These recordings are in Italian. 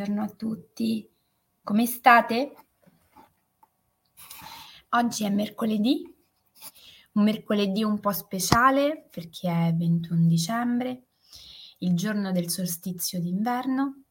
Buongiorno a tutti, come state? Oggi è mercoledì, un mercoledì un po' speciale perché è 21 dicembre, il giorno del solstizio d'inverno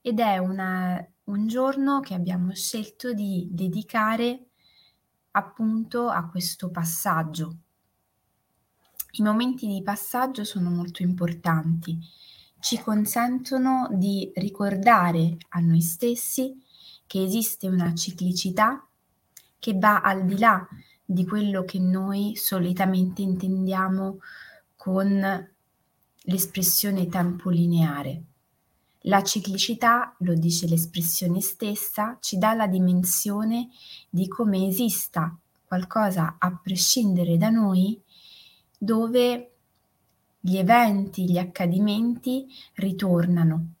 ed è una, un giorno che abbiamo scelto di dedicare appunto a questo passaggio. I momenti di passaggio sono molto importanti ci consentono di ricordare a noi stessi che esiste una ciclicità che va al di là di quello che noi solitamente intendiamo con l'espressione tempo lineare. La ciclicità, lo dice l'espressione stessa, ci dà la dimensione di come esista qualcosa a prescindere da noi dove gli eventi, gli accadimenti ritornano.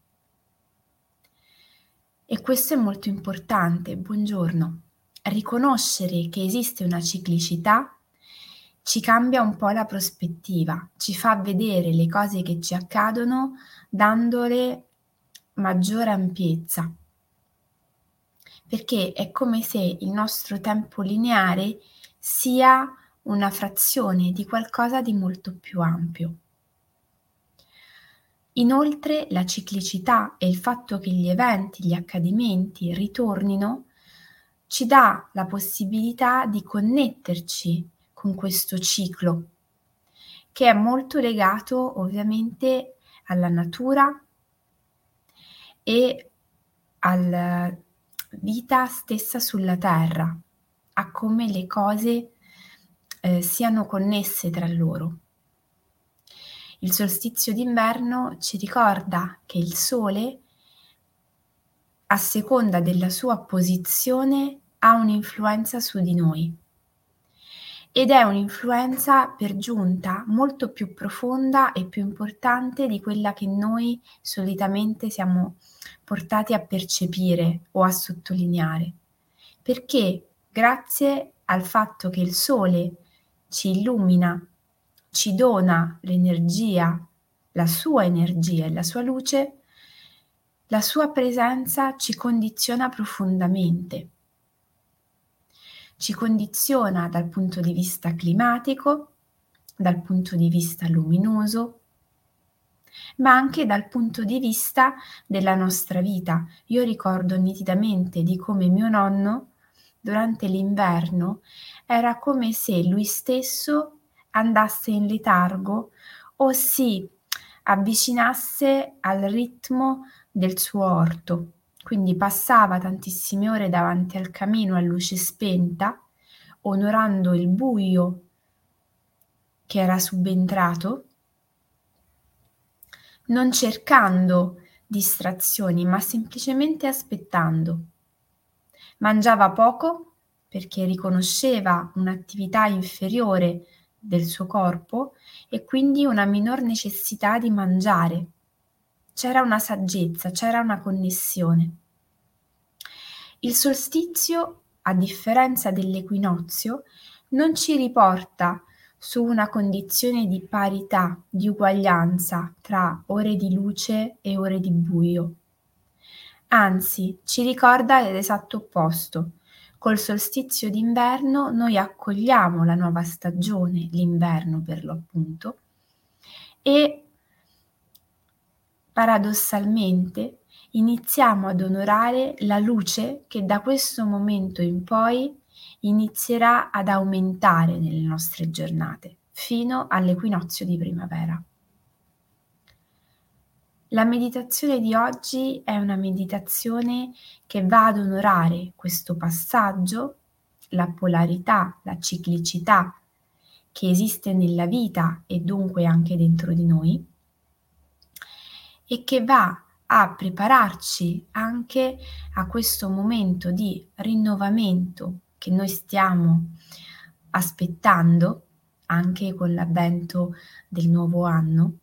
E questo è molto importante. Buongiorno. Riconoscere che esiste una ciclicità ci cambia un po' la prospettiva, ci fa vedere le cose che ci accadono dandole maggiore ampiezza. Perché è come se il nostro tempo lineare sia una frazione di qualcosa di molto più ampio. Inoltre la ciclicità e il fatto che gli eventi, gli accadimenti ritornino ci dà la possibilità di connetterci con questo ciclo che è molto legato ovviamente alla natura e alla vita stessa sulla terra, a come le cose eh, siano connesse tra loro. Il solstizio d'inverno ci ricorda che il Sole, a seconda della sua posizione, ha un'influenza su di noi. Ed è un'influenza per giunta molto più profonda e più importante di quella che noi solitamente siamo portati a percepire o a sottolineare. Perché grazie al fatto che il Sole ci illumina ci dona l'energia, la sua energia e la sua luce, la sua presenza ci condiziona profondamente. Ci condiziona dal punto di vista climatico, dal punto di vista luminoso, ma anche dal punto di vista della nostra vita. Io ricordo nitidamente di come mio nonno, durante l'inverno, era come se lui stesso andasse in letargo o si avvicinasse al ritmo del suo orto. Quindi passava tantissime ore davanti al camino a luce spenta, onorando il buio che era subentrato, non cercando distrazioni, ma semplicemente aspettando. Mangiava poco perché riconosceva un'attività inferiore del suo corpo e quindi una minor necessità di mangiare. C'era una saggezza, c'era una connessione. Il solstizio, a differenza dell'equinozio, non ci riporta su una condizione di parità, di uguaglianza tra ore di luce e ore di buio. Anzi, ci ricorda l'esatto opposto, Col solstizio d'inverno noi accogliamo la nuova stagione, l'inverno per lo appunto, e paradossalmente iniziamo ad onorare la luce che da questo momento in poi inizierà ad aumentare nelle nostre giornate fino all'equinozio di primavera. La meditazione di oggi è una meditazione che va ad onorare questo passaggio, la polarità, la ciclicità che esiste nella vita e dunque anche dentro di noi e che va a prepararci anche a questo momento di rinnovamento che noi stiamo aspettando anche con l'avvento del nuovo anno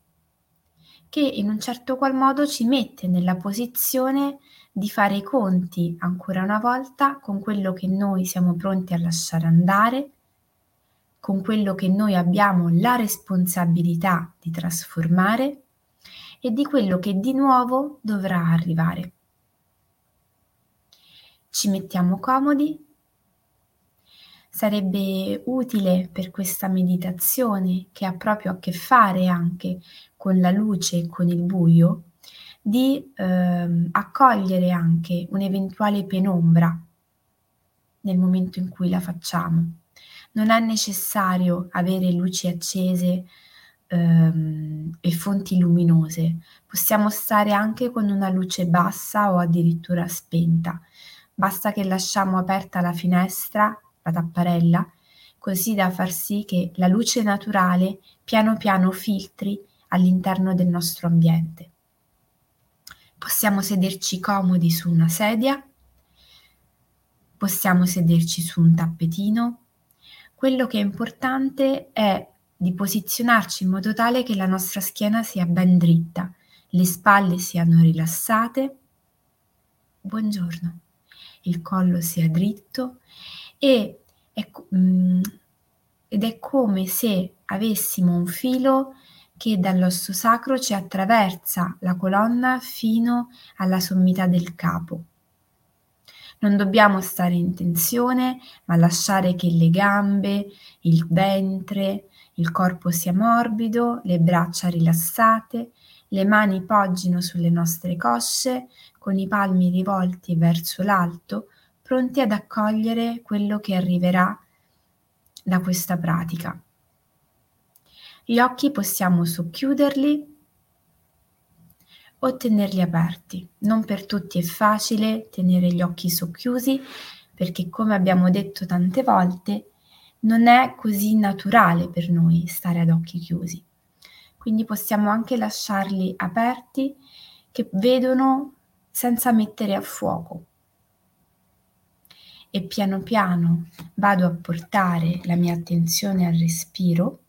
che in un certo qual modo ci mette nella posizione di fare i conti ancora una volta con quello che noi siamo pronti a lasciare andare, con quello che noi abbiamo la responsabilità di trasformare e di quello che di nuovo dovrà arrivare. Ci mettiamo comodi. Sarebbe utile per questa meditazione, che ha proprio a che fare anche con la luce e con il buio, di eh, accogliere anche un'eventuale penombra nel momento in cui la facciamo. Non è necessario avere luci accese ehm, e fonti luminose, possiamo stare anche con una luce bassa o addirittura spenta. Basta che lasciamo aperta la finestra, la tapparella, così da far sì che la luce naturale piano piano filtri all'interno del nostro ambiente. Possiamo sederci comodi su una sedia possiamo sederci su un tappetino. Quello che è importante è di posizionarci in modo tale che la nostra schiena sia ben dritta, le spalle siano rilassate. Buongiorno. Il collo sia dritto e è, mm, ed è come se avessimo un filo che dall'osso sacro ci attraversa la colonna fino alla sommità del capo. Non dobbiamo stare in tensione, ma lasciare che le gambe, il ventre, il corpo sia morbido, le braccia rilassate, le mani poggino sulle nostre cosce, con i palmi rivolti verso l'alto, pronti ad accogliere quello che arriverà da questa pratica. Gli occhi possiamo socchiuderli o tenerli aperti. Non per tutti è facile tenere gli occhi socchiusi perché come abbiamo detto tante volte non è così naturale per noi stare ad occhi chiusi. Quindi possiamo anche lasciarli aperti che vedono senza mettere a fuoco. E piano piano vado a portare la mia attenzione al respiro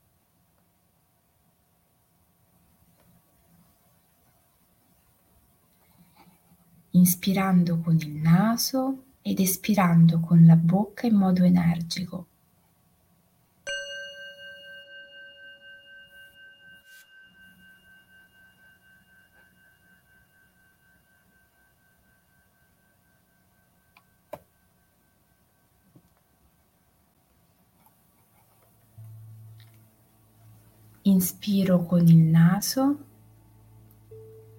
inspirando con il naso ed espirando con la bocca in modo energico. Inspiro con il naso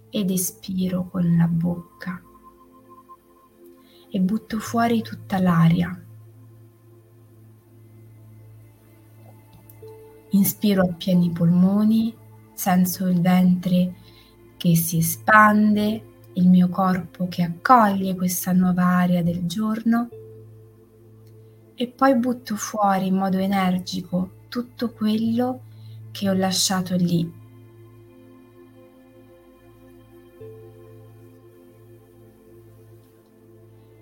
ed espiro con la bocca e butto fuori tutta l'aria. Inspiro a pieni polmoni, sento il ventre che si espande, il mio corpo che accoglie questa nuova aria del giorno e poi butto fuori in modo energico tutto quello che ho lasciato lì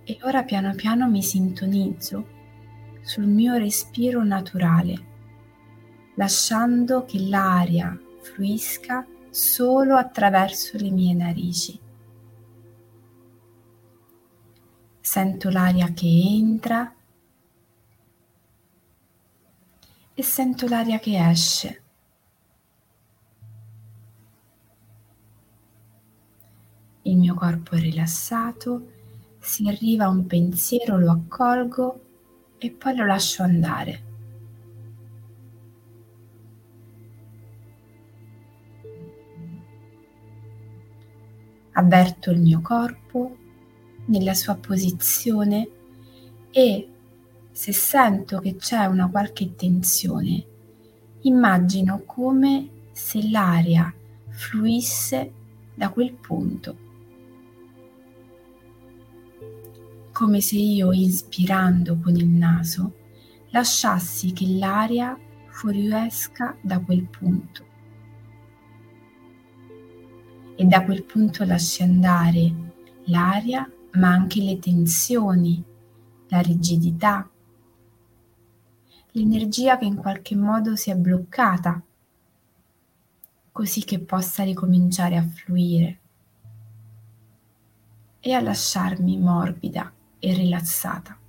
e ora piano piano mi sintonizzo sul mio respiro naturale, lasciando che l'aria fluisca solo attraverso le mie narici. Sento l'aria che entra e sento l'aria che esce. Il mio corpo è rilassato si arriva un pensiero, lo accolgo e poi lo lascio andare. Avverto il mio corpo nella sua posizione e se sento che c'è una qualche tensione, immagino come se l'aria fluisse da quel punto. Come se io inspirando con il naso lasciassi che l'aria fuoriesca da quel punto. E da quel punto lasci andare l'aria ma anche le tensioni, la rigidità, l'energia che in qualche modo si è bloccata così che possa ricominciare a fluire e a lasciarmi morbida e rilassata.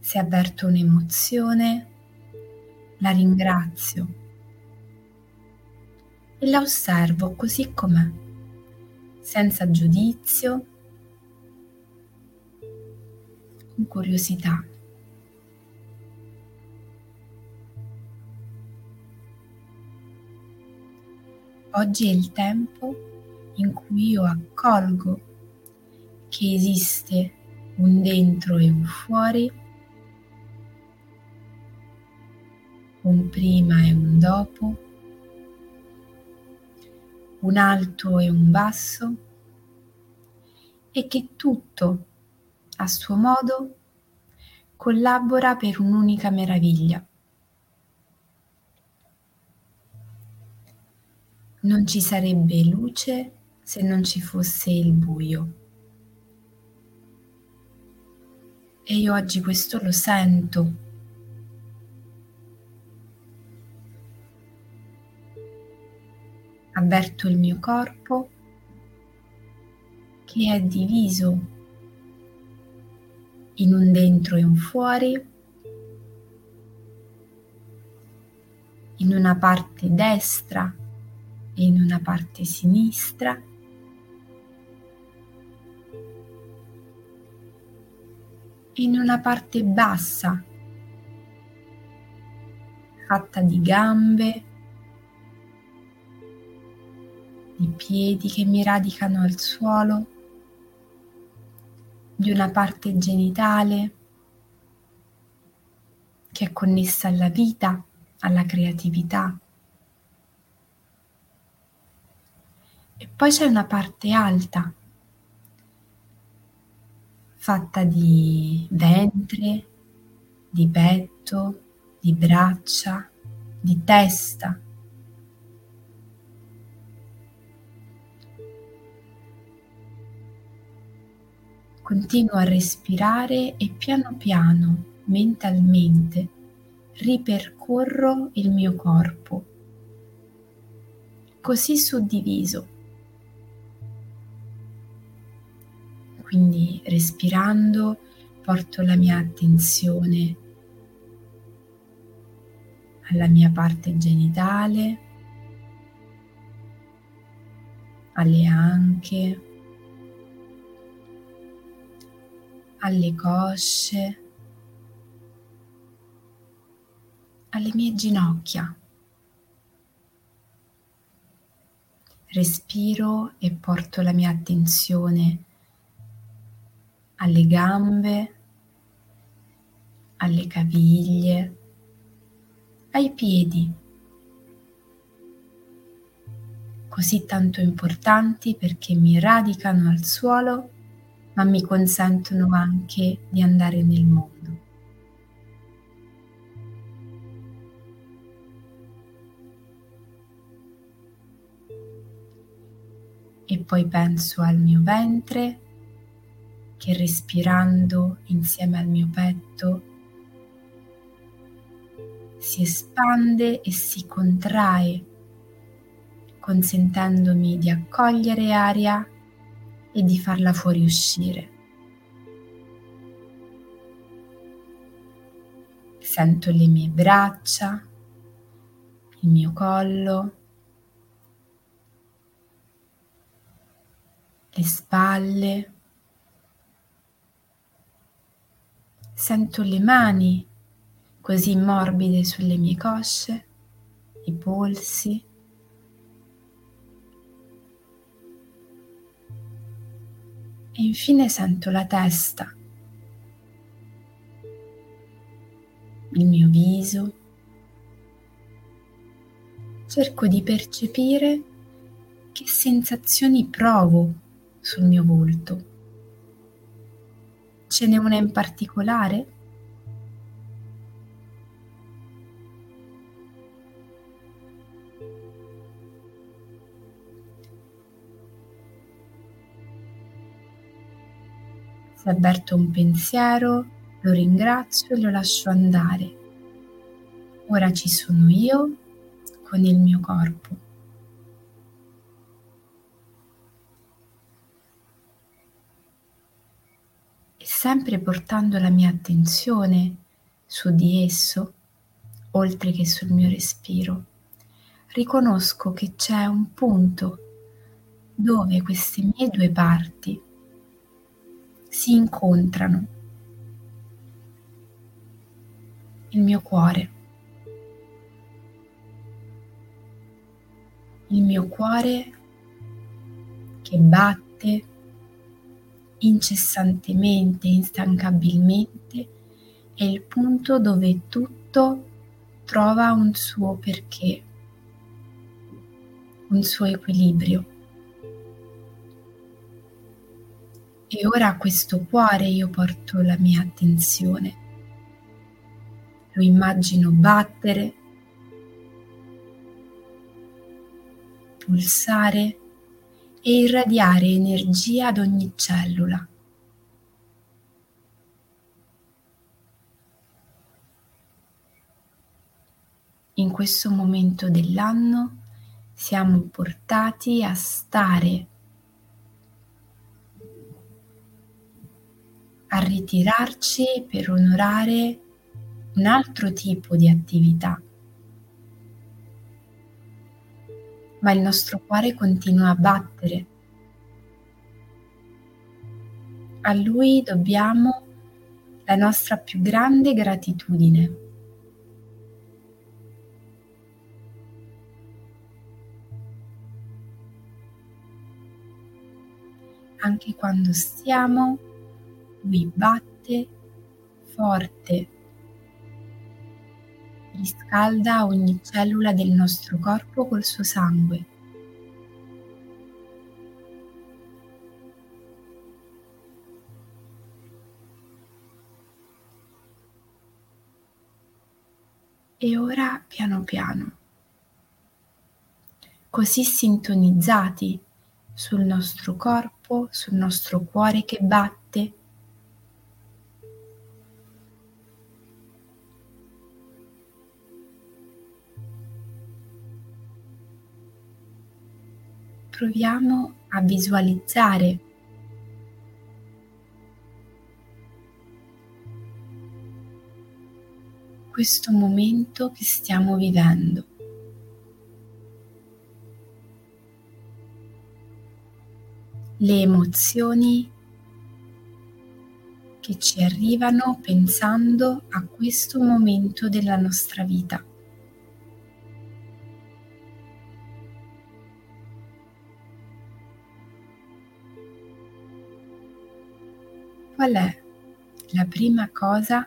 Se avverto un'emozione, la ringrazio e la osservo così com'è, senza giudizio, con curiosità. Oggi è il tempo in cui io accolgo che esiste un dentro e un fuori, un prima e un dopo, un alto e un basso e che tutto a suo modo collabora per un'unica meraviglia. Non ci sarebbe luce se non ci fosse il buio. E io oggi questo lo sento. Avverto il mio corpo che è diviso in un dentro e un fuori, in una parte destra in una parte sinistra. in una parte bassa fatta di gambe, di piedi che mi radicano al suolo, di una parte genitale che è connessa alla vita, alla creatività. E poi c'è una parte alta, fatta di ventre, di petto, di braccia, di testa. Continuo a respirare e piano piano, mentalmente, ripercorro il mio corpo, così suddiviso. Quindi respirando porto la mia attenzione alla mia parte genitale, alle anche, alle cosce, alle mie ginocchia. Respiro e porto la mia attenzione alle gambe, alle caviglie, ai piedi, così tanto importanti perché mi radicano al suolo ma mi consentono anche di andare nel mondo. E poi penso al mio ventre che respirando insieme al mio petto si espande e si contrae, consentendomi di accogliere aria e di farla fuoriuscire. Sento le mie braccia, il mio collo, le spalle, Sento le mani così morbide sulle mie cosce, i polsi. E infine sento la testa, il mio viso. Cerco di percepire che sensazioni provo sul mio volto. Ce n'è una in particolare? Se avverto un pensiero, lo ringrazio e lo lascio andare. Ora ci sono io con il mio corpo. Sempre portando la mia attenzione su di esso, oltre che sul mio respiro, riconosco che c'è un punto dove queste mie due parti si incontrano. Il mio cuore. Il mio cuore che batte incessantemente, instancabilmente è il punto dove tutto trova un suo perché, un suo equilibrio. E ora a questo cuore io porto la mia attenzione. Lo immagino battere, pulsare e irradiare energia ad ogni cellula. in questo momento dell'anno siamo portati a stare, a ritirarci per onorare un altro tipo di attività. Ma il nostro cuore continua a battere. A lui dobbiamo la nostra più grande gratitudine. anche quando stiamo, lui batte forte, riscalda ogni cellula del nostro corpo col suo sangue. E ora piano piano, così sintonizzati sul nostro corpo, sul nostro cuore che batte. Proviamo a visualizzare questo momento che stiamo vivendo. le emozioni che ci arrivano pensando a questo momento della nostra vita. Qual è la prima cosa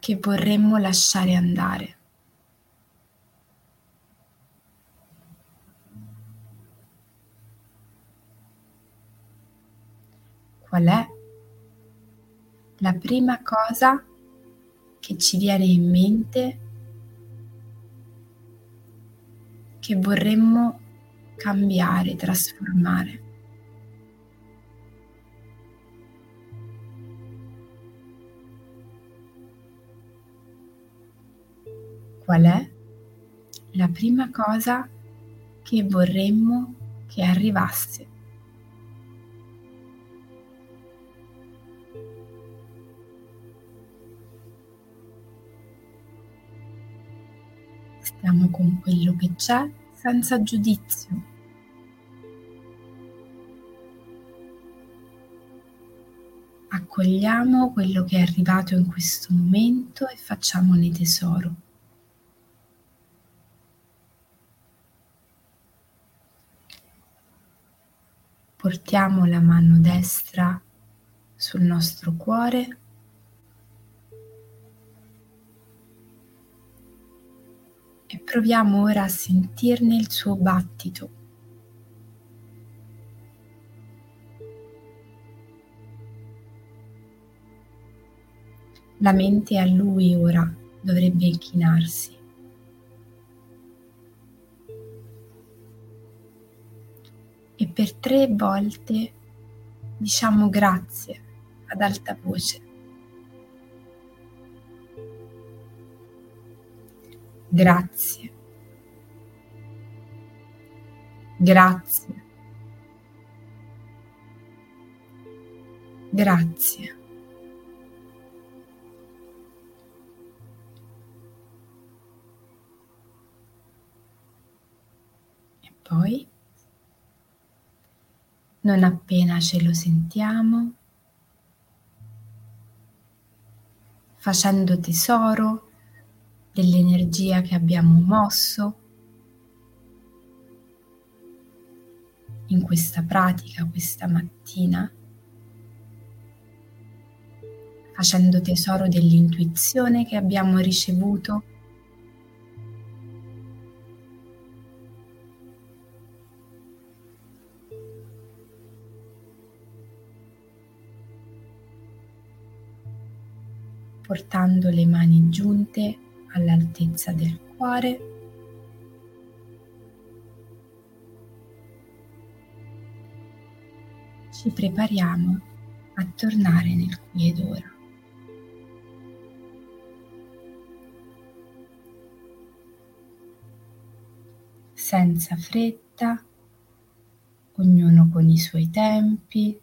che vorremmo lasciare andare? qual è la prima cosa che ci viene in mente che vorremmo cambiare, trasformare. Qual è la prima cosa che vorremmo che arrivasse? Stiamo con quello che c'è senza giudizio. Accogliamo quello che è arrivato in questo momento e facciamone tesoro. Portiamo la mano destra sul nostro cuore e proviamo ora a sentirne il suo battito. La mente a lui ora dovrebbe inchinarsi. E per tre volte diciamo grazie ad alta voce. Grazie. Grazie. Grazie. E poi, non appena ce lo sentiamo, facendo tesoro dell'energia che abbiamo mosso in questa pratica questa mattina, facendo tesoro dell'intuizione che abbiamo ricevuto. Portando le mani giunte all'altezza del cuore ci prepariamo a tornare nel qui ed ora. Senza fretta, ognuno con i suoi tempi.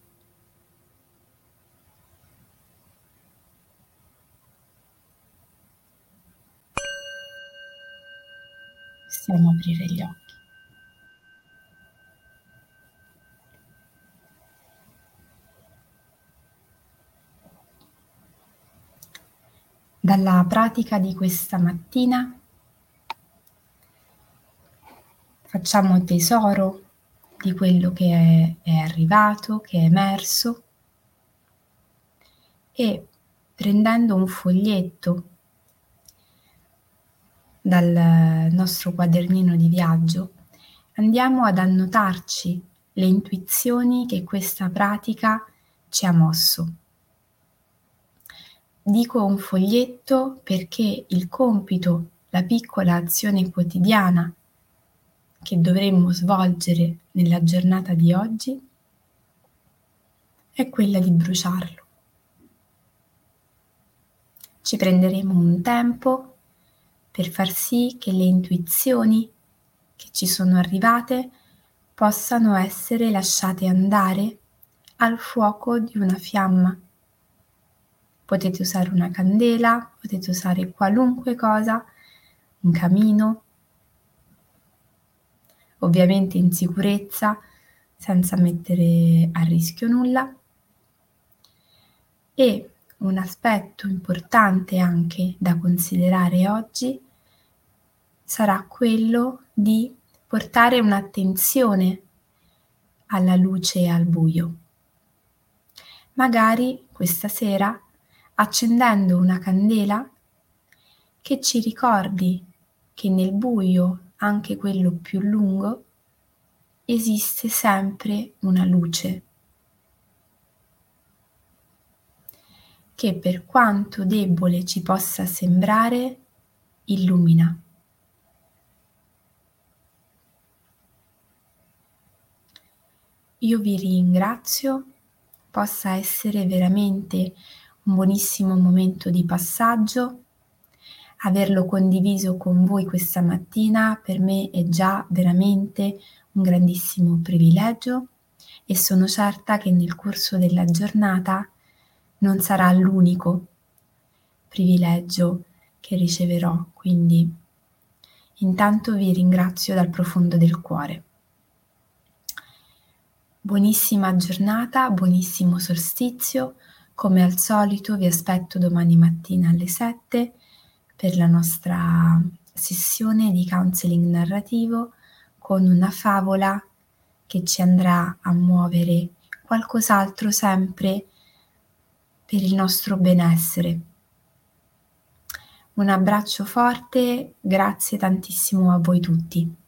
Aprire gli occhi. dalla pratica di questa mattina facciamo tesoro di quello che è, è arrivato, che è emerso e prendendo un foglietto dal nostro quadernino di viaggio andiamo ad annotarci le intuizioni che questa pratica ci ha mosso. Dico un foglietto perché il compito, la piccola azione quotidiana che dovremmo svolgere nella giornata di oggi è quella di bruciarlo. Ci prenderemo un tempo per far sì che le intuizioni che ci sono arrivate possano essere lasciate andare al fuoco di una fiamma Potete usare una candela, potete usare qualunque cosa, un camino, ovviamente in sicurezza, senza mettere a rischio nulla. E un aspetto importante anche da considerare oggi sarà quello di portare un'attenzione alla luce e al buio. Magari questa sera accendendo una candela che ci ricordi che nel buio, anche quello più lungo, esiste sempre una luce che per quanto debole ci possa sembrare, illumina. Io vi ringrazio, possa essere veramente un buonissimo momento di passaggio. Averlo condiviso con voi questa mattina per me è già veramente un grandissimo privilegio e sono certa che nel corso della giornata non sarà l'unico privilegio che riceverò, quindi intanto vi ringrazio dal profondo del cuore. Buonissima giornata, buonissimo solstizio, come al solito vi aspetto domani mattina alle 7 per la nostra sessione di counseling narrativo con una favola che ci andrà a muovere qualcos'altro sempre per il nostro benessere. Un abbraccio forte, grazie tantissimo a voi tutti.